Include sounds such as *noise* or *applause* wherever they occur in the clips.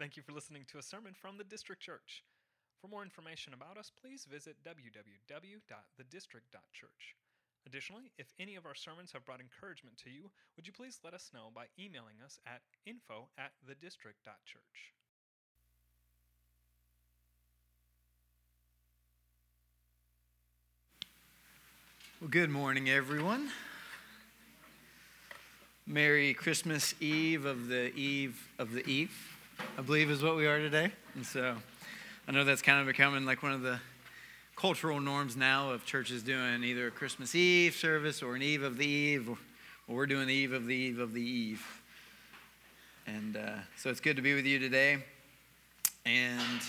Thank you for listening to a sermon from the District Church. For more information about us, please visit www.thedistrict.church. Additionally, if any of our sermons have brought encouragement to you, would you please let us know by emailing us at info at thedistrict.church. Well, good morning, everyone. Merry Christmas Eve of the Eve of the Eve, I believe is what we are today. And so I know that's kind of becoming like one of the cultural norms now of churches doing either a Christmas Eve service or an Eve of the Eve, or we're doing the Eve of the Eve of the Eve. And uh, so it's good to be with you today. And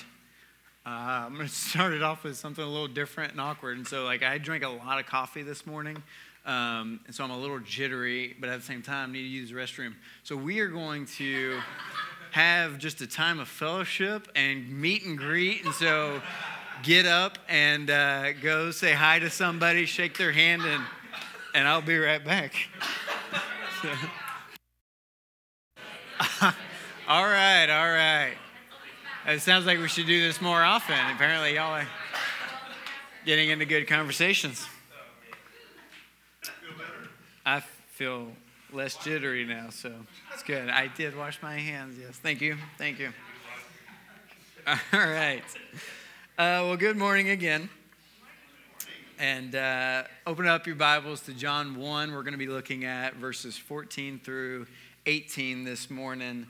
uh, I'm going *laughs* to start it off with something a little different and awkward. And so, like, I drank a lot of coffee this morning. Um, and so I'm a little jittery, but at the same time, need to use the restroom. So we are going to have just a time of fellowship and meet and greet. And so get up and uh, go say hi to somebody, shake their hand, and, and I'll be right back. *laughs* all right, all right. It sounds like we should do this more often. Apparently, y'all are getting into good conversations. I feel better? I feel less jittery now, so it's good. I did wash my hands, yes. Thank you. Thank you. *laughs* All right. Uh, well, good morning again. And uh, open up your Bibles to John 1. We're going to be looking at verses 14 through 18 this morning.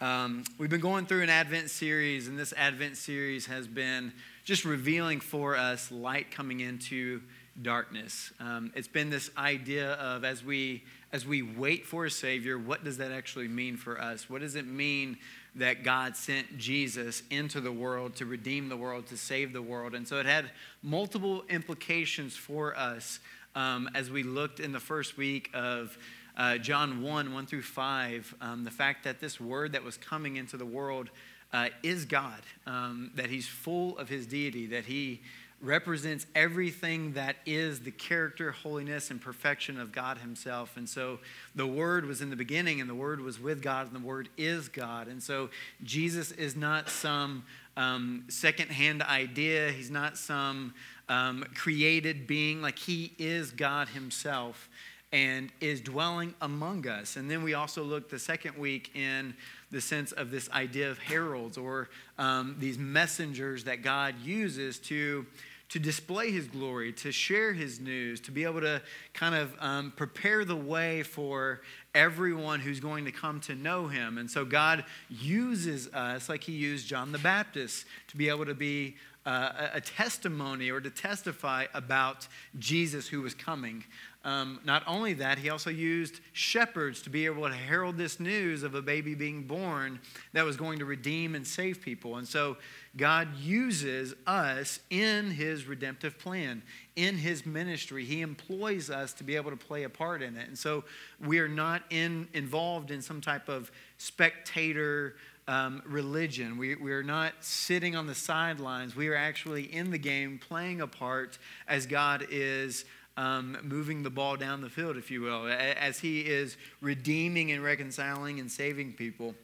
Um, we've been going through an Advent series, and this Advent series has been just revealing for us light coming into darkness. Um, it's been this idea of as we as we wait for a Savior, what does that actually mean for us? What does it mean that God sent Jesus into the world to redeem the world, to save the world? And so it had multiple implications for us um, as we looked in the first week of uh, John 1 1 through 5, um, the fact that this word that was coming into the world uh, is God, um, that he's full of his deity, that he represents everything that is the character, holiness, and perfection of God Himself. And so the Word was in the beginning, and the Word was with God, and the Word is God. And so Jesus is not some um, secondhand idea, He's not some um, created being, like He is God Himself and is dwelling among us. And then we also looked the second week in the sense of this idea of heralds or um, these messengers that God uses to to display his glory, to share his news, to be able to kind of um, prepare the way for everyone who's going to come to know him. And so God uses us, like he used John the Baptist, to be able to be uh, a testimony or to testify about Jesus who was coming. Um, not only that, he also used shepherds to be able to herald this news of a baby being born that was going to redeem and save people. And so God uses us in his redemptive plan, in his ministry. He employs us to be able to play a part in it. And so we are not in, involved in some type of spectator um, religion. We, we are not sitting on the sidelines. We are actually in the game, playing a part as God is um, moving the ball down the field, if you will, as He is redeeming and reconciling and saving people.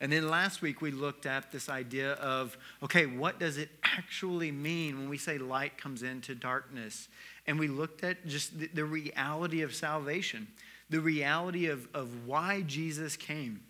And then last week we looked at this idea of okay, what does it actually mean when we say light comes into darkness? And we looked at just the, the reality of salvation, the reality of, of why Jesus came.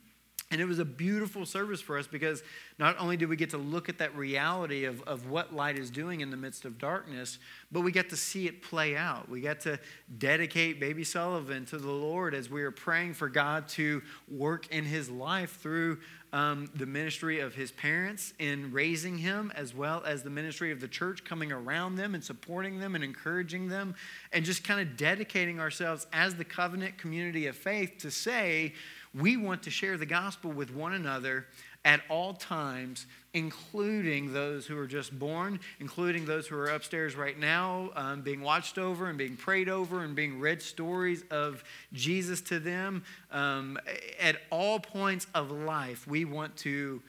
And it was a beautiful service for us because not only did we get to look at that reality of, of what light is doing in the midst of darkness, but we got to see it play out. We got to dedicate baby Sullivan to the Lord as we were praying for God to work in his life through um, the ministry of his parents in raising him, as well as the ministry of the church coming around them and supporting them and encouraging them, and just kind of dedicating ourselves as the covenant community of faith to say, we want to share the gospel with one another at all times, including those who are just born, including those who are upstairs right now, um, being watched over and being prayed over and being read stories of Jesus to them. Um, at all points of life, we want to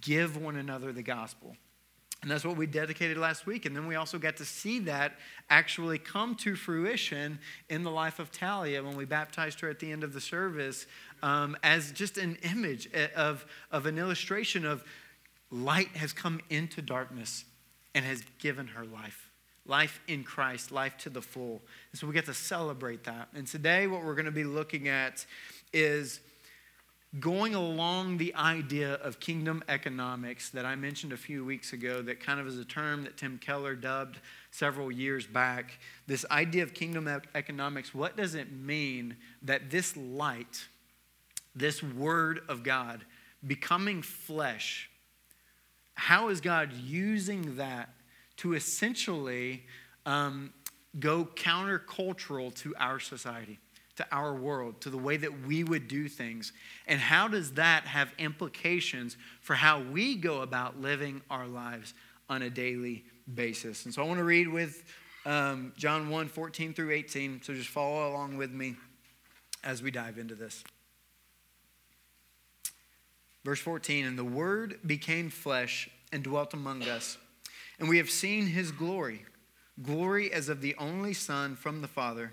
give one another the gospel. And that's what we dedicated last week. And then we also got to see that actually come to fruition in the life of Talia when we baptized her at the end of the service um, as just an image of, of an illustration of light has come into darkness and has given her life. Life in Christ, life to the full. And so we get to celebrate that. And today, what we're going to be looking at is going along the idea of kingdom economics that I mentioned a few weeks ago, that kind of is a term that Tim Keller dubbed several years back. This idea of kingdom economics, what does it mean that this light, this word of God, becoming flesh, how is God using that to essentially um, go countercultural to our society? To our world, to the way that we would do things? And how does that have implications for how we go about living our lives on a daily basis? And so I want to read with um, John 1 14 through 18. So just follow along with me as we dive into this. Verse 14 And the Word became flesh and dwelt among us, and we have seen his glory glory as of the only Son from the Father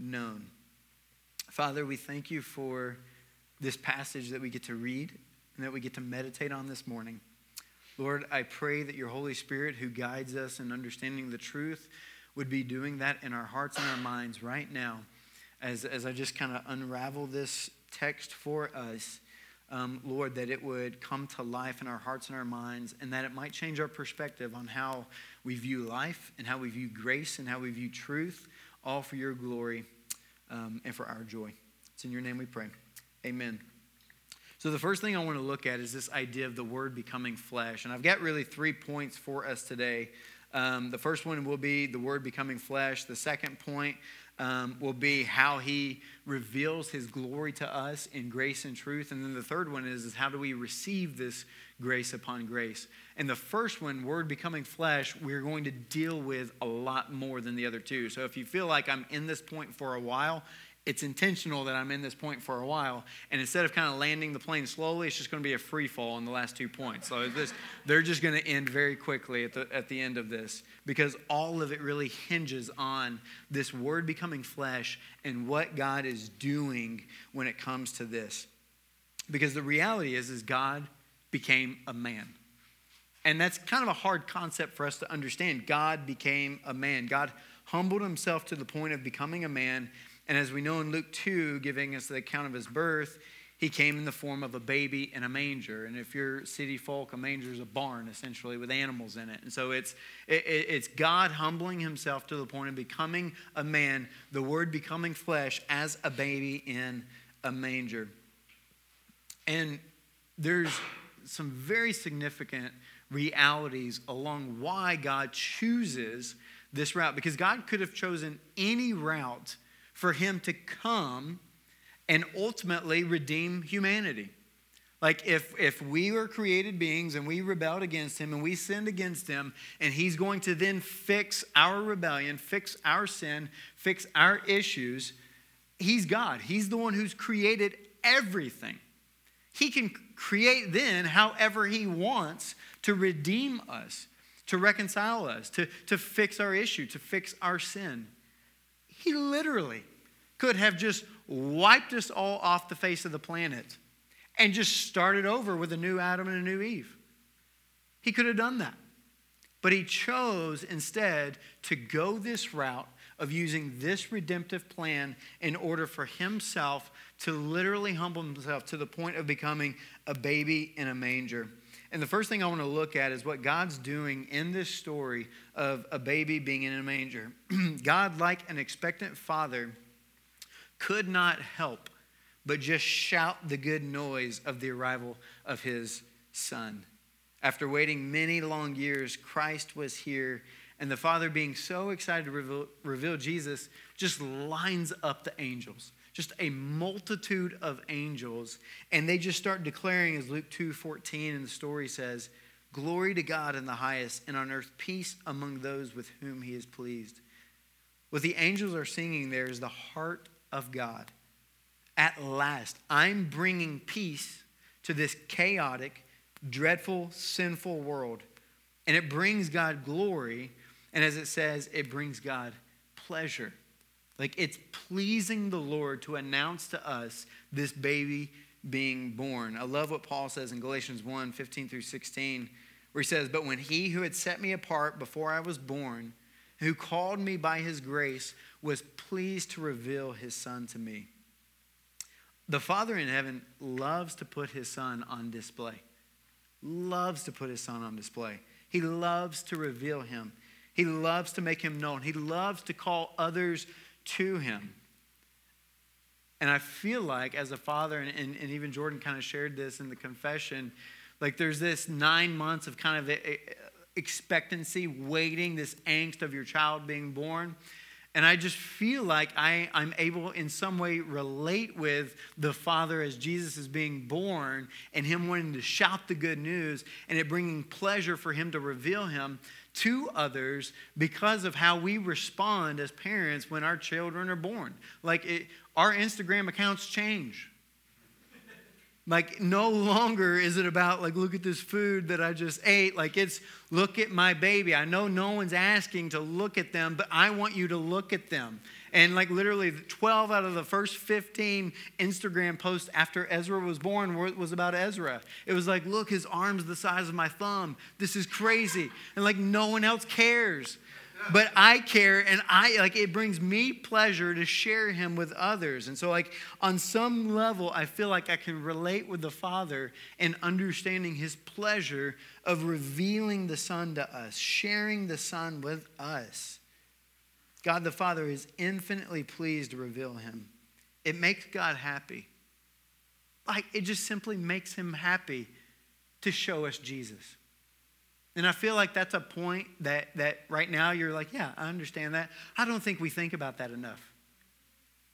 known. Father, we thank you for this passage that we get to read and that we get to meditate on this morning. Lord, I pray that your Holy Spirit, who guides us in understanding the truth, would be doing that in our hearts and our minds right now as, as I just kind of unravel this text for us. Um, Lord, that it would come to life in our hearts and our minds, and that it might change our perspective on how we view life and how we view grace and how we view truth, all for your glory um, and for our joy. It's in your name we pray. Amen. So, the first thing I want to look at is this idea of the word becoming flesh. And I've got really three points for us today. Um, the first one will be the word becoming flesh. The second point um, will be how he reveals his glory to us in grace and truth. And then the third one is, is how do we receive this grace upon grace? And the first one, word becoming flesh, we're going to deal with a lot more than the other two. So if you feel like I'm in this point for a while, it's intentional that I'm in this point for a while. And instead of kind of landing the plane slowly, it's just going to be a free fall in the last two points. So this, they're just going to end very quickly at the, at the end of this because all of it really hinges on this word becoming flesh and what God is doing when it comes to this. Because the reality is, is God became a man. And that's kind of a hard concept for us to understand. God became a man. God humbled himself to the point of becoming a man and as we know in Luke 2, giving us the account of his birth, he came in the form of a baby in a manger. And if you're city folk, a manger is a barn essentially with animals in it. And so it's, it, it's God humbling himself to the point of becoming a man, the word becoming flesh as a baby in a manger. And there's some very significant realities along why God chooses this route because God could have chosen any route for him to come and ultimately redeem humanity. Like if if we were created beings and we rebelled against him and we sinned against him and he's going to then fix our rebellion, fix our sin, fix our issues, he's God. He's the one who's created everything. He can create then however he wants to redeem us, to reconcile us, to, to fix our issue, to fix our sin. He literally could have just wiped us all off the face of the planet and just started over with a new Adam and a new Eve. He could have done that. But he chose instead to go this route of using this redemptive plan in order for himself to literally humble himself to the point of becoming a baby in a manger. And the first thing I want to look at is what God's doing in this story of a baby being in a manger. *clears throat* God, like an expectant father, could not help but just shout the good noise of the arrival of his son. After waiting many long years, Christ was here, and the Father, being so excited to reveal, reveal Jesus, just lines up the angels just a multitude of angels and they just start declaring as luke 2 14 in the story says Glory to God in the highest, and on earth peace among those with whom he is pleased. What the angels are singing there is the heart of God. At last, I'm bringing peace to this chaotic, dreadful, sinful world. And it brings God glory. And as it says, it brings God pleasure. Like it's pleasing the Lord to announce to us this baby being born. I love what Paul says in Galatians 1 15 through 16, where he says, But when he who had set me apart before I was born, who called me by his grace, was pleased to reveal his son to me. The Father in heaven loves to put his son on display. Loves to put his son on display. He loves to reveal him. He loves to make him known. He loves to call others to him. And I feel like, as a father, and, and, and even Jordan kind of shared this in the confession, like there's this nine months of kind of expectancy, waiting, this angst of your child being born. And I just feel like I, I'm able in some way relate with the Father as Jesus is being born and Him wanting to shout the good news and it bringing pleasure for Him to reveal Him to others because of how we respond as parents when our children are born. Like it, our Instagram accounts change. Like, no longer is it about, like, look at this food that I just ate. Like, it's look at my baby. I know no one's asking to look at them, but I want you to look at them. And, like, literally, 12 out of the first 15 Instagram posts after Ezra was born was about Ezra. It was like, look, his arm's the size of my thumb. This is crazy. And, like, no one else cares but I care and I like it brings me pleasure to share him with others. And so like on some level I feel like I can relate with the Father and understanding his pleasure of revealing the Son to us, sharing the Son with us. God the Father is infinitely pleased to reveal him. It makes God happy. Like it just simply makes him happy to show us Jesus. And I feel like that's a point that, that right now you're like, yeah, I understand that. I don't think we think about that enough.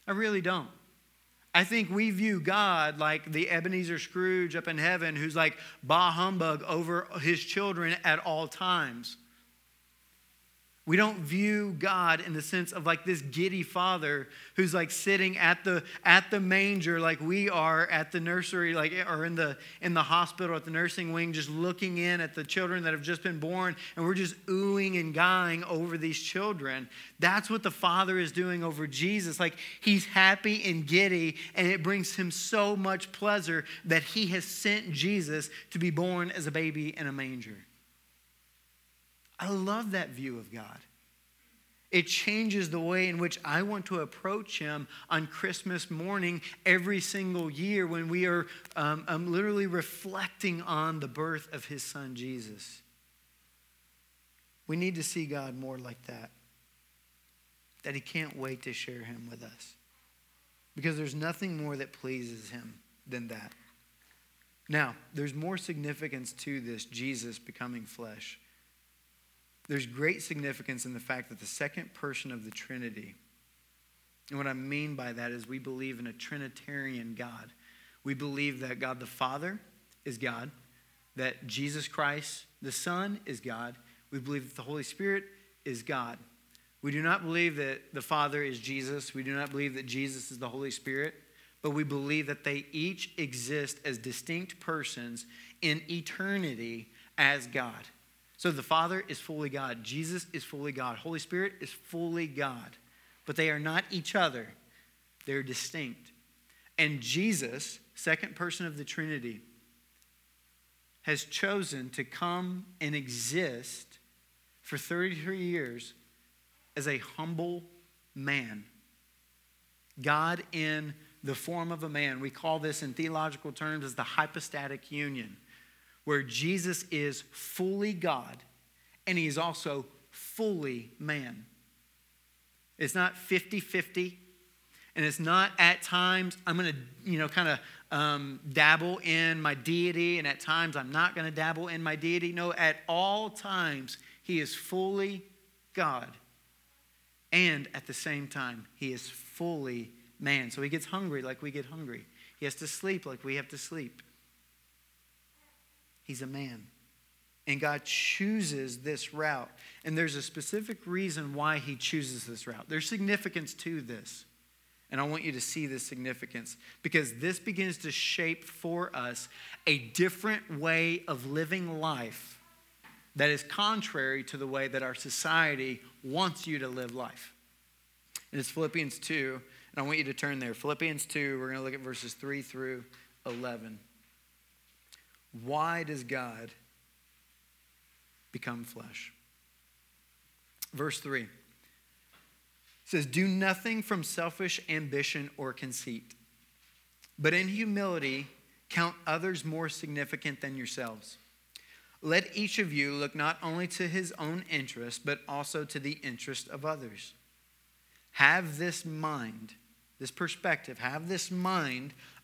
I really don't. I think we view God like the Ebenezer Scrooge up in heaven who's like bah humbug over his children at all times. We don't view God in the sense of like this giddy father who's like sitting at the at the manger like we are at the nursery like or in the in the hospital at the nursing wing just looking in at the children that have just been born and we're just oohing and guying over these children. That's what the father is doing over Jesus. Like he's happy and giddy and it brings him so much pleasure that he has sent Jesus to be born as a baby in a manger. I love that view of God. It changes the way in which I want to approach Him on Christmas morning every single year when we are um, um, literally reflecting on the birth of His Son, Jesus. We need to see God more like that. That He can't wait to share Him with us. Because there's nothing more that pleases Him than that. Now, there's more significance to this Jesus becoming flesh. There's great significance in the fact that the second person of the Trinity, and what I mean by that is we believe in a Trinitarian God. We believe that God the Father is God, that Jesus Christ the Son is God. We believe that the Holy Spirit is God. We do not believe that the Father is Jesus. We do not believe that Jesus is the Holy Spirit, but we believe that they each exist as distinct persons in eternity as God. So the Father is fully God, Jesus is fully God, Holy Spirit is fully God. But they are not each other, they're distinct. And Jesus, second person of the Trinity, has chosen to come and exist for 33 years as a humble man. God in the form of a man. We call this in theological terms as the hypostatic union where Jesus is fully God and he is also fully man. It's not 50 50, and it's not at times I'm going to, you know, kind of um, dabble in my deity, and at times I'm not going to dabble in my deity. No, at all times, he is fully God. And at the same time, he is fully man. So he gets hungry like we get hungry. He has to sleep like we have to sleep. He's a man. And God chooses this route. And there's a specific reason why He chooses this route. There's significance to this. And I want you to see this significance because this begins to shape for us a different way of living life that is contrary to the way that our society wants you to live life. And it's Philippians 2, and I want you to turn there. Philippians 2, we're going to look at verses 3 through 11. Why does God become flesh? Verse 3 says, Do nothing from selfish ambition or conceit, but in humility count others more significant than yourselves. Let each of you look not only to his own interest, but also to the interest of others. Have this mind, this perspective, have this mind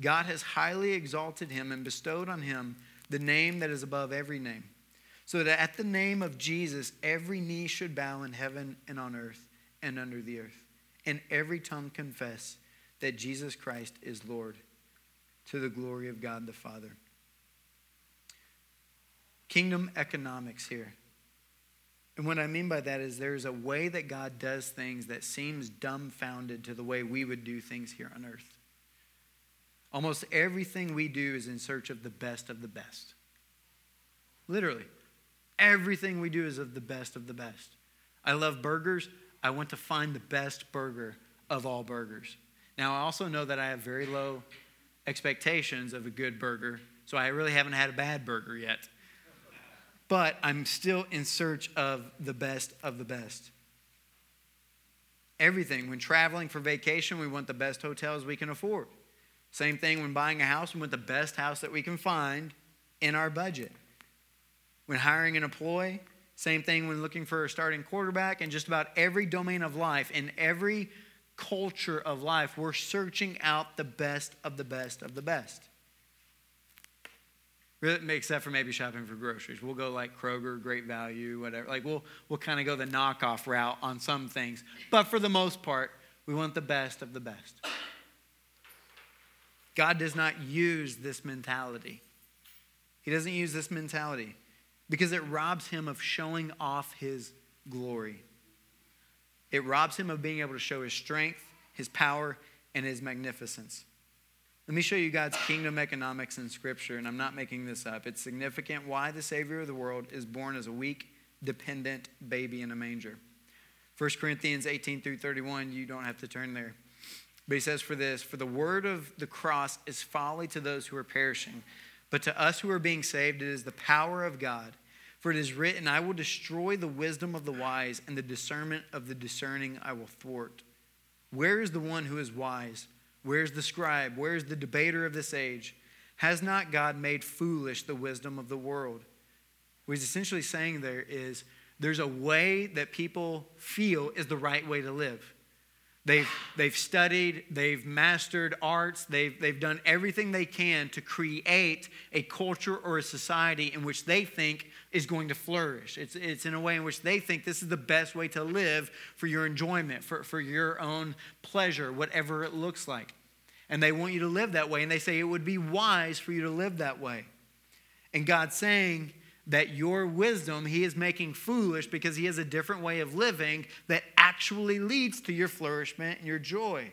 God has highly exalted him and bestowed on him the name that is above every name, so that at the name of Jesus every knee should bow in heaven and on earth and under the earth, and every tongue confess that Jesus Christ is Lord, to the glory of God the Father. Kingdom economics here. And what I mean by that is there's a way that God does things that seems dumbfounded to the way we would do things here on earth. Almost everything we do is in search of the best of the best. Literally. Everything we do is of the best of the best. I love burgers. I want to find the best burger of all burgers. Now, I also know that I have very low expectations of a good burger, so I really haven't had a bad burger yet but I'm still in search of the best of the best. Everything. When traveling for vacation, we want the best hotels we can afford. Same thing when buying a house, we want the best house that we can find in our budget. When hiring an employee, same thing when looking for a starting quarterback, and just about every domain of life, in every culture of life, we're searching out the best of the best of the best. Except for maybe shopping for groceries. We'll go like Kroger, Great Value, whatever. Like we'll, we'll kind of go the knockoff route on some things. But for the most part, we want the best of the best. God does not use this mentality. He doesn't use this mentality because it robs him of showing off his glory. It robs him of being able to show his strength, his power, and his magnificence. Let me show you God's kingdom economics in Scripture, and I'm not making this up. It's significant why the Savior of the world is born as a weak, dependent baby in a manger. 1 Corinthians 18 through 31, you don't have to turn there. But he says, For this, for the word of the cross is folly to those who are perishing, but to us who are being saved, it is the power of God. For it is written, I will destroy the wisdom of the wise, and the discernment of the discerning I will thwart. Where is the one who is wise? Where's the scribe? Where's the debater of this age? Has not God made foolish the wisdom of the world? What he's essentially saying there is there's a way that people feel is the right way to live. They've, they've studied, they've mastered arts, they've, they've done everything they can to create a culture or a society in which they think is going to flourish. It's, it's in a way in which they think this is the best way to live for your enjoyment, for, for your own pleasure, whatever it looks like. And they want you to live that way, and they say it would be wise for you to live that way. And God's saying, that your wisdom he is making foolish because he has a different way of living that actually leads to your flourishment and your joy.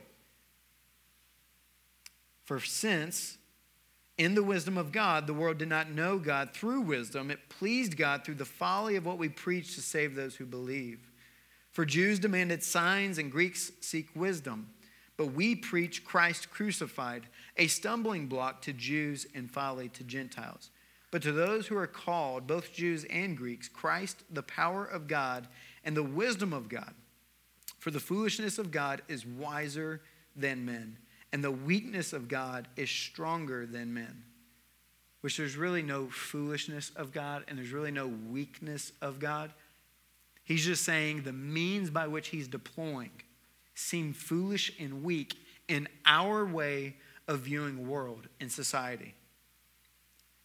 For since in the wisdom of God, the world did not know God through wisdom, it pleased God through the folly of what we preach to save those who believe. For Jews demanded signs and Greeks seek wisdom. But we preach Christ crucified, a stumbling block to Jews and folly to Gentiles. But to those who are called, both Jews and Greeks, Christ, the power of God and the wisdom of God. For the foolishness of God is wiser than men, and the weakness of God is stronger than men. Which there's really no foolishness of God, and there's really no weakness of God. He's just saying the means by which he's deploying seem foolish and weak in our way of viewing the world and society.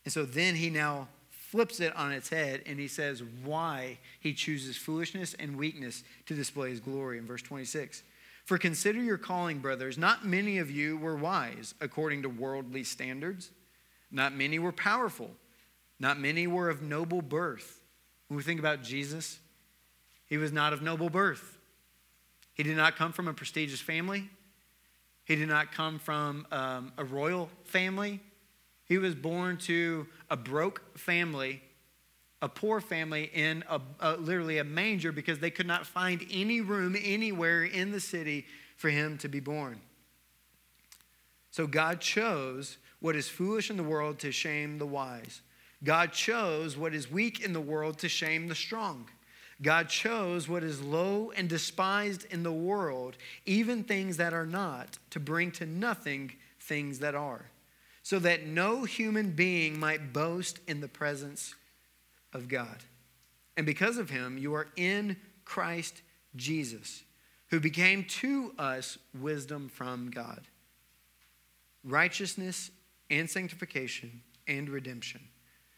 And so then he now flips it on its head and he says why he chooses foolishness and weakness to display his glory in verse 26. For consider your calling, brothers. Not many of you were wise according to worldly standards, not many were powerful, not many were of noble birth. When we think about Jesus, he was not of noble birth. He did not come from a prestigious family. He did not come from um, a royal family. He was born to a broke family, a poor family, in a, a, literally a manger because they could not find any room anywhere in the city for him to be born. So God chose what is foolish in the world to shame the wise. God chose what is weak in the world to shame the strong. God chose what is low and despised in the world, even things that are not, to bring to nothing things that are, so that no human being might boast in the presence of God. And because of him, you are in Christ Jesus, who became to us wisdom from God, righteousness and sanctification and redemption,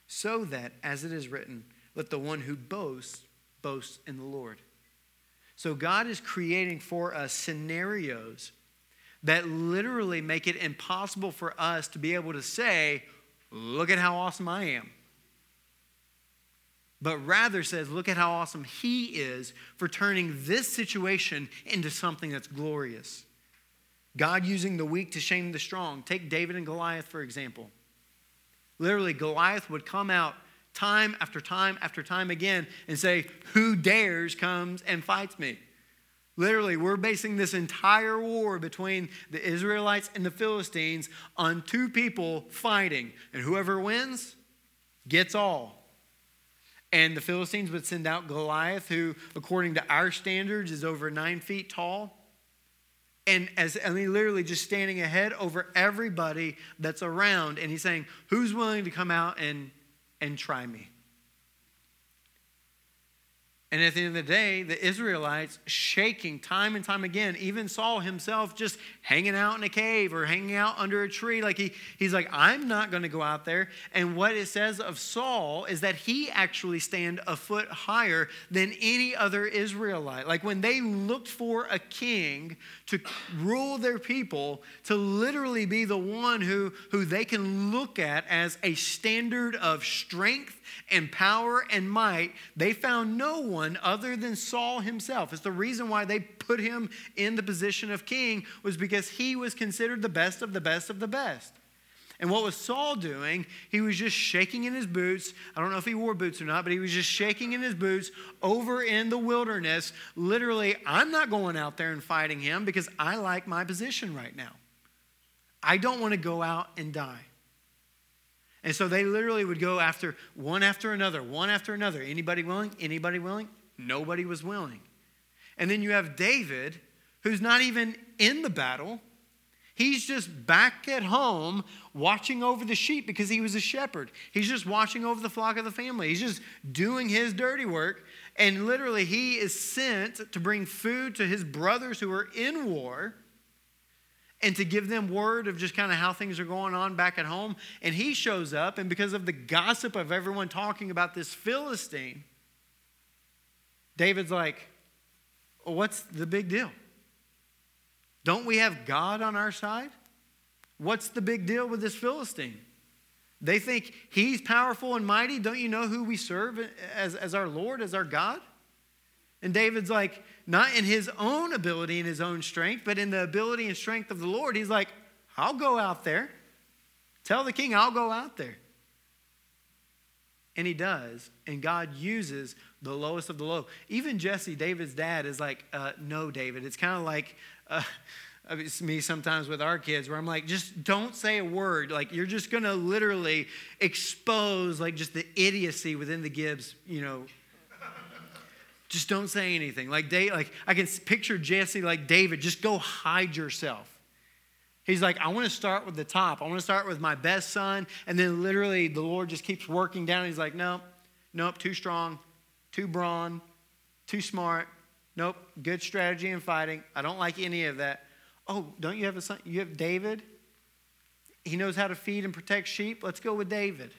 so that, as it is written, let the one who boasts boast in the Lord. So God is creating for us scenarios that literally make it impossible for us to be able to say, Look at how awesome I am. But rather says, Look at how awesome He is for turning this situation into something that's glorious. God using the weak to shame the strong. Take David and Goliath, for example. Literally, Goliath would come out time after time after time again and say, Who dares comes and fights me? Literally, we're basing this entire war between the Israelites and the Philistines on two people fighting, and whoever wins gets all. And the Philistines would send out Goliath, who, according to our standards, is over nine feet tall. And as I mean, literally just standing ahead over everybody that's around. And he's saying, Who's willing to come out and and try me. And at the end of the day, the Israelites shaking time and time again, even Saul himself just hanging out in a cave or hanging out under a tree. Like he, he's like, I'm not going to go out there. And what it says of Saul is that he actually stand a foot higher than any other Israelite. Like when they looked for a king to rule their people, to literally be the one who, who they can look at as a standard of strength and power and might, they found no one other than Saul himself. It's the reason why they put him in the position of king was because he was considered the best of the best of the best. And what was Saul doing? He was just shaking in his boots. I don't know if he wore boots or not, but he was just shaking in his boots over in the wilderness. Literally, I'm not going out there and fighting him because I like my position right now. I don't want to go out and die. And so they literally would go after one after another, one after another. Anybody willing? Anybody willing? Nobody was willing. And then you have David, who's not even in the battle. He's just back at home watching over the sheep because he was a shepherd. He's just watching over the flock of the family. He's just doing his dirty work. And literally, he is sent to bring food to his brothers who are in war and to give them word of just kind of how things are going on back at home. And he shows up, and because of the gossip of everyone talking about this Philistine, David's like, well, What's the big deal? Don't we have God on our side? What's the big deal with this Philistine? They think he's powerful and mighty. Don't you know who we serve as, as our Lord, as our God? And David's like, not in his own ability and his own strength, but in the ability and strength of the Lord. He's like, I'll go out there. Tell the king, I'll go out there. And he does. And God uses the lowest of the low. Even Jesse, David's dad, is like, uh, no, David. It's kind of like uh, *laughs* it's me sometimes with our kids where I'm like, just don't say a word. Like, you're just going to literally expose, like, just the idiocy within the Gibbs, you know, just don't say anything. Like, like I can picture Jesse like David, just go hide yourself. He's like, I want to start with the top. I want to start with my best son. And then literally the Lord just keeps working down. He's like, nope, nope, too strong, too brawn, too smart. Nope, good strategy in fighting. I don't like any of that. Oh, don't you have a son? You have David? He knows how to feed and protect sheep. Let's go with David.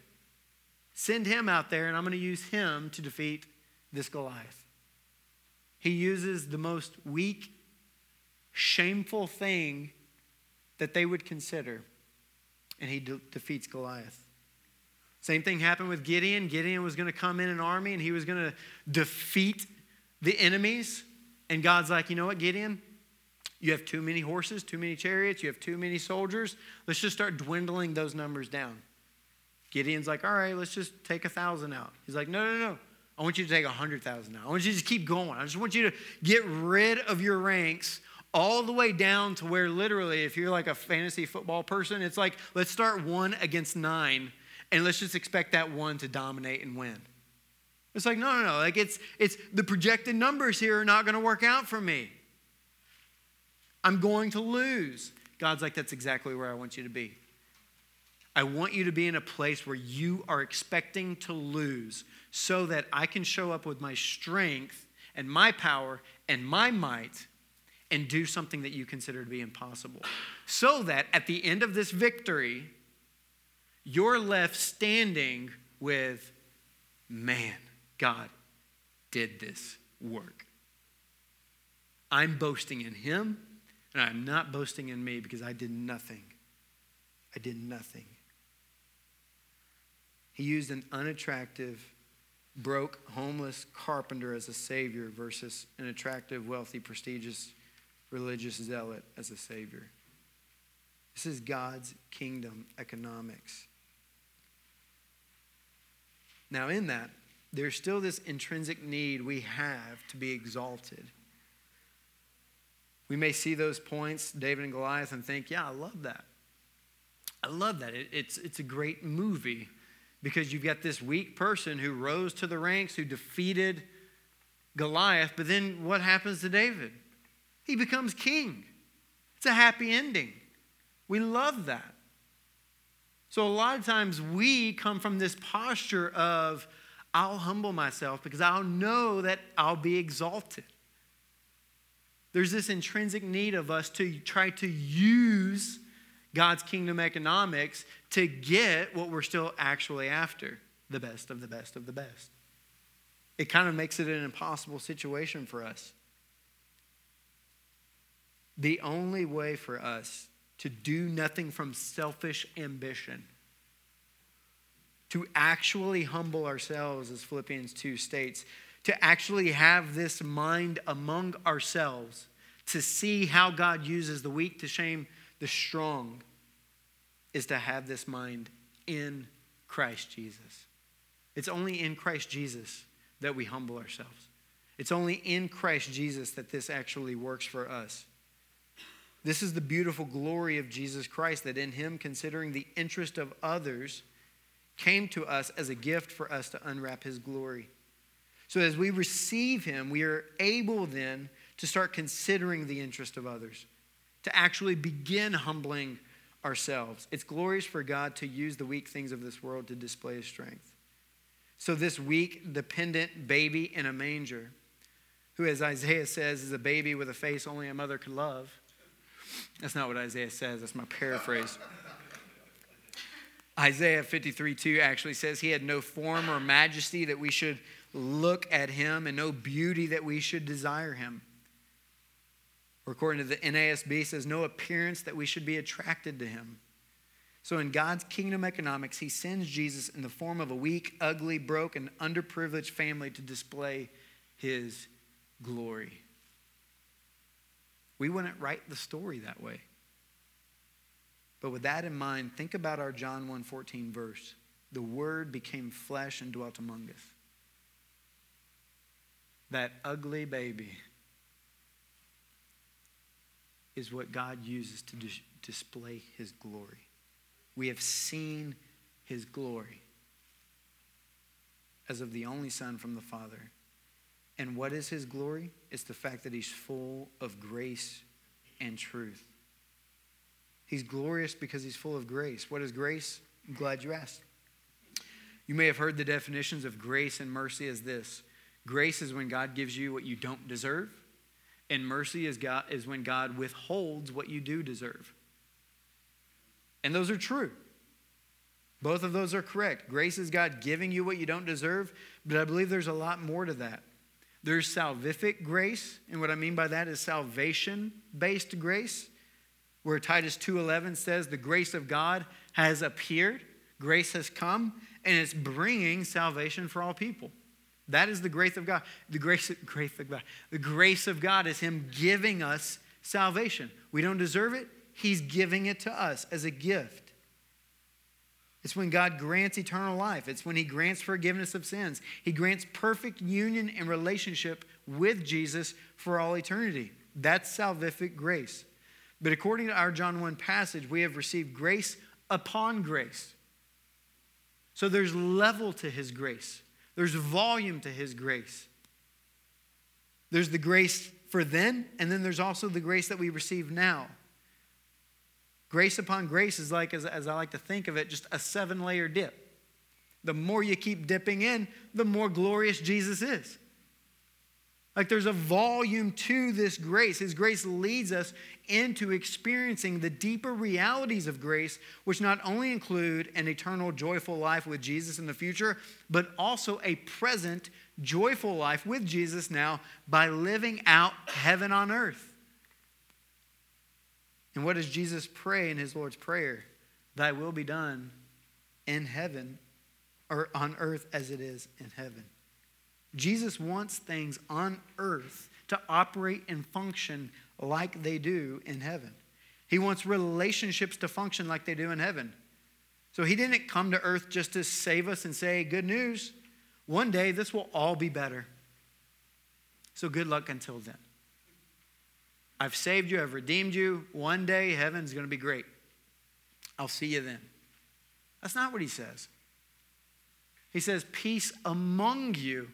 Send him out there, and I'm going to use him to defeat this Goliath. He uses the most weak, shameful thing that they would consider, and he de- defeats Goliath. Same thing happened with Gideon. Gideon was going to come in an army and he was going to defeat the enemies. And God's like, you know what, Gideon? You have too many horses, too many chariots, you have too many soldiers. Let's just start dwindling those numbers down. Gideon's like, all right, let's just take a thousand out. He's like, no, no, no. I want you to take a hundred thousand out. I want you to just keep going. I just want you to get rid of your ranks all the way down to where literally, if you're like a fantasy football person, it's like, let's start one against nine and let's just expect that one to dominate and win. It's like, no, no, no. Like it's it's the projected numbers here are not going to work out for me. I'm going to lose. God's like, that's exactly where I want you to be. I want you to be in a place where you are expecting to lose so that I can show up with my strength and my power and my might and do something that you consider to be impossible. So that at the end of this victory, you're left standing with, man, God did this work. I'm boasting in Him, and I'm not boasting in me because I did nothing. I did nothing. He used an unattractive, broke, homeless carpenter as a savior versus an attractive, wealthy, prestigious, religious zealot as a savior. This is God's kingdom economics. Now, in that, there's still this intrinsic need we have to be exalted. We may see those points, David and Goliath, and think, yeah, I love that. I love that. It, it's, it's a great movie because you've got this weak person who rose to the ranks, who defeated Goliath, but then what happens to David? He becomes king. It's a happy ending. We love that. So, a lot of times we come from this posture of, I'll humble myself because I'll know that I'll be exalted. There's this intrinsic need of us to try to use God's kingdom economics to get what we're still actually after the best of the best of the best. It kind of makes it an impossible situation for us. The only way for us to do nothing from selfish ambition. To actually humble ourselves, as Philippians 2 states, to actually have this mind among ourselves, to see how God uses the weak to shame the strong, is to have this mind in Christ Jesus. It's only in Christ Jesus that we humble ourselves. It's only in Christ Jesus that this actually works for us. This is the beautiful glory of Jesus Christ that in Him, considering the interest of others, came to us as a gift for us to unwrap His glory. So as we receive Him, we are able then to start considering the interest of others, to actually begin humbling ourselves. It's glorious for God to use the weak things of this world to display His strength. So, this weak, dependent baby in a manger, who, as Isaiah says, is a baby with a face only a mother could love that's not what Isaiah says, that's my paraphrase. Isaiah 53 2 actually says he had no form or majesty that we should look at him and no beauty that we should desire him. Or according to the NASB, says no appearance that we should be attracted to him. So in God's kingdom economics, he sends Jesus in the form of a weak, ugly, broken, underprivileged family to display his glory. We wouldn't write the story that way. But with that in mind, think about our John 1:14 verse. The word became flesh and dwelt among us. That ugly baby is what God uses to dis- display his glory. We have seen his glory as of the only Son from the Father and what is his glory? It's the fact that he's full of grace and truth. He's glorious because he's full of grace. What is grace? I'm glad you asked. You may have heard the definitions of grace and mercy as this Grace is when God gives you what you don't deserve, and mercy is, God, is when God withholds what you do deserve. And those are true. Both of those are correct. Grace is God giving you what you don't deserve, but I believe there's a lot more to that. There's salvific grace, and what I mean by that is salvation-based grace, where Titus 2:11 says the grace of God has appeared, grace has come, and it's bringing salvation for all people. That is the grace of God. The grace, *laughs* grace of God. The grace of God is Him giving us salvation. We don't deserve it. He's giving it to us as a gift. It's when God grants eternal life. It's when He grants forgiveness of sins. He grants perfect union and relationship with Jesus for all eternity. That's salvific grace. But according to our John 1 passage, we have received grace upon grace. So there's level to His grace, there's volume to His grace. There's the grace for then, and then there's also the grace that we receive now. Grace upon grace is like, as, as I like to think of it, just a seven layer dip. The more you keep dipping in, the more glorious Jesus is. Like there's a volume to this grace. His grace leads us into experiencing the deeper realities of grace, which not only include an eternal, joyful life with Jesus in the future, but also a present, joyful life with Jesus now by living out heaven on earth. And what does Jesus pray in his Lord's Prayer? Thy will be done in heaven or on earth as it is in heaven. Jesus wants things on earth to operate and function like they do in heaven. He wants relationships to function like they do in heaven. So he didn't come to earth just to save us and say, Good news, one day this will all be better. So good luck until then. I've saved you, I've redeemed you. One day heaven's going to be great. I'll see you then. That's not what he says. He says, Peace among you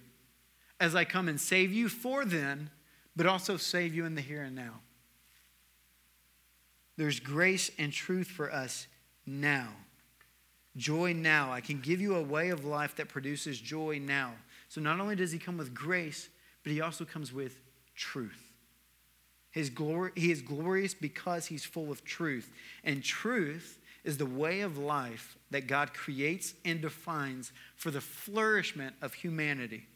as I come and save you for then, but also save you in the here and now. There's grace and truth for us now. Joy now. I can give you a way of life that produces joy now. So not only does he come with grace, but he also comes with truth. His glory, he is glorious because he's full of truth. And truth is the way of life that God creates and defines for the flourishment of humanity.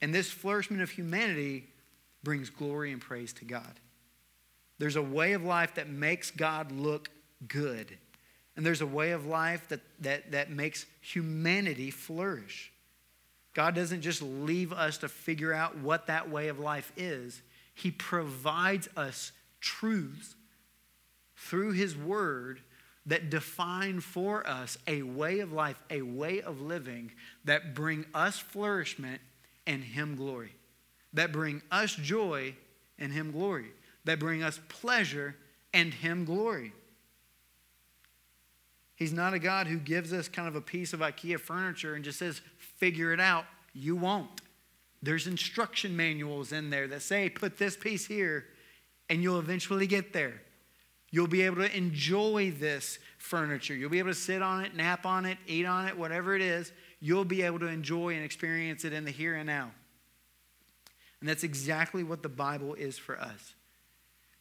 And this flourishment of humanity brings glory and praise to God. There's a way of life that makes God look good. And there's a way of life that, that, that makes humanity flourish. God doesn't just leave us to figure out what that way of life is. He provides us truths through His Word that define for us a way of life, a way of living that bring us flourishment and Him glory, that bring us joy and Him glory, that bring us pleasure and Him glory. He's not a God who gives us kind of a piece of IKEA furniture and just says, figure it out. You won't. There's instruction manuals in there that say, put this piece here, and you'll eventually get there. You'll be able to enjoy this furniture. You'll be able to sit on it, nap on it, eat on it, whatever it is. You'll be able to enjoy and experience it in the here and now. And that's exactly what the Bible is for us.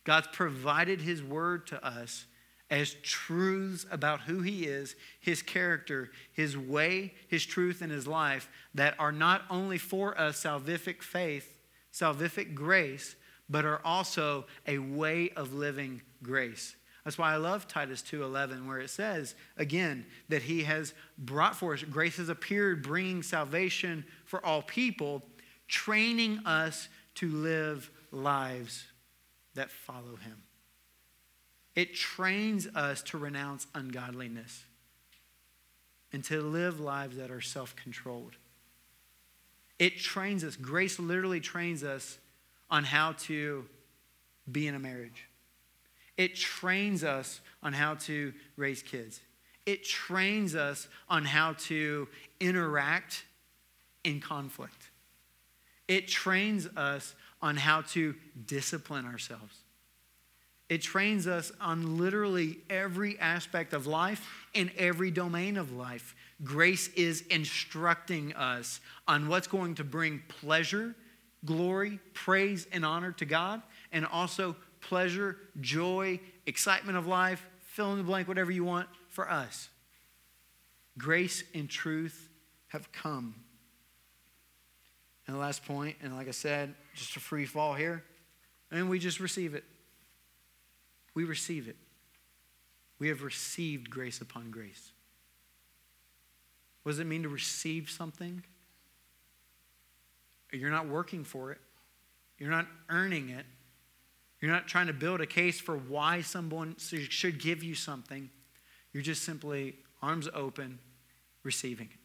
God's provided His word to us as truths about who he is, his character, his way, his truth, and his life that are not only for us salvific faith, salvific grace, but are also a way of living grace. That's why I love Titus 2:11 where it says again that he has brought for us grace has appeared bringing salvation for all people, training us to live lives that follow him. It trains us to renounce ungodliness and to live lives that are self controlled. It trains us. Grace literally trains us on how to be in a marriage. It trains us on how to raise kids. It trains us on how to interact in conflict. It trains us on how to discipline ourselves. It trains us on literally every aspect of life and every domain of life Grace is instructing us on what's going to bring pleasure, glory, praise, and honor to God, and also pleasure, joy, excitement of life, fill in the blank, whatever you want for us. Grace and truth have come. And the last point, and like I said, just a free fall here, and we just receive it. We receive it. We have received grace upon grace. What does it mean to receive something? You're not working for it, you're not earning it. You're not trying to build a case for why someone should give you something. You're just simply arms open, receiving it,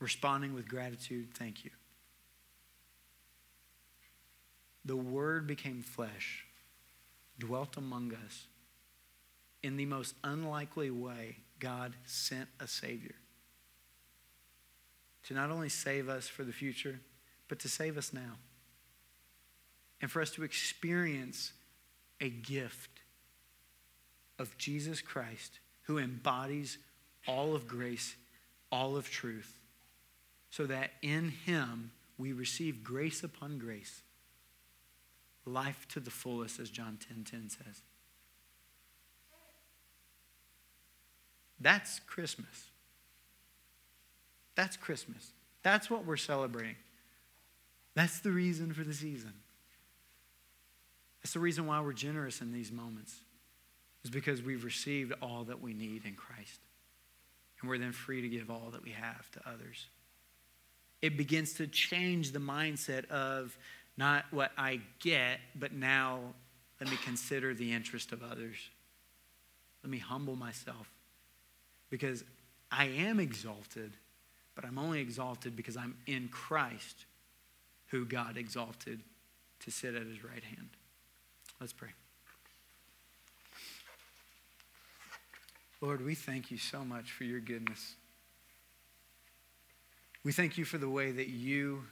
responding with gratitude, thank you. The Word became flesh, dwelt among us. In the most unlikely way, God sent a Savior to not only save us for the future, but to save us now. And for us to experience a gift of Jesus Christ who embodies all of grace, all of truth, so that in Him we receive grace upon grace, life to the fullest, as John 10 10 says. That's Christmas. That's Christmas. That's what we're celebrating. That's the reason for the season. That's the reason why we're generous in these moments, is because we've received all that we need in Christ. And we're then free to give all that we have to others. It begins to change the mindset of not what I get, but now let me consider the interest of others. Let me humble myself because I am exalted, but I'm only exalted because I'm in Christ, who God exalted to sit at his right hand. Let's pray. Lord, we thank you so much for your goodness. We thank you for the way that you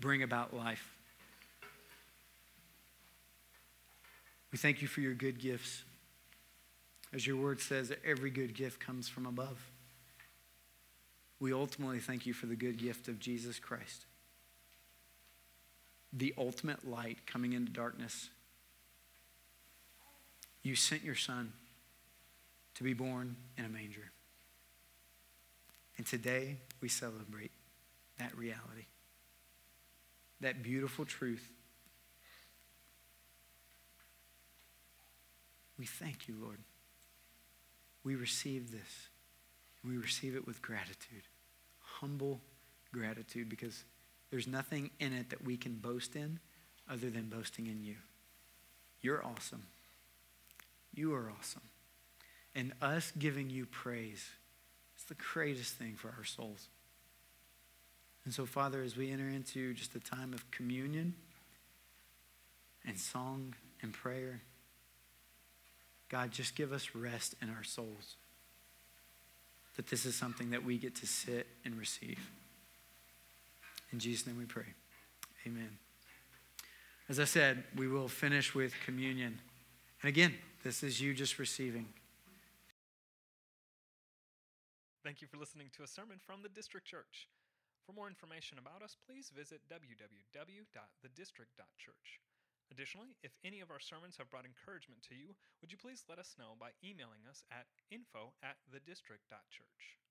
bring about life. We thank you for your good gifts. As your word says, every good gift comes from above. We ultimately thank you for the good gift of Jesus Christ, the ultimate light coming into darkness. You sent your son to be born in a manger. And today we celebrate that reality, that beautiful truth. We thank you, Lord we receive this. We receive it with gratitude, humble gratitude, because there's nothing in it that we can boast in other than boasting in you. You're awesome. You are awesome. And us giving you praise is the greatest thing for our souls. And so, Father, as we enter into just a time of communion and song and prayer, God, just give us rest in our souls. That this is something that we get to sit and receive. In Jesus' name we pray. Amen. As I said, we will finish with communion. And again, this is you just receiving. Thank you for listening to a sermon from the District Church. For more information about us, please visit www.thedistrict.church. Additionally, if any of our sermons have brought encouragement to you, would you please let us know by emailing us at info at thedistrict.church.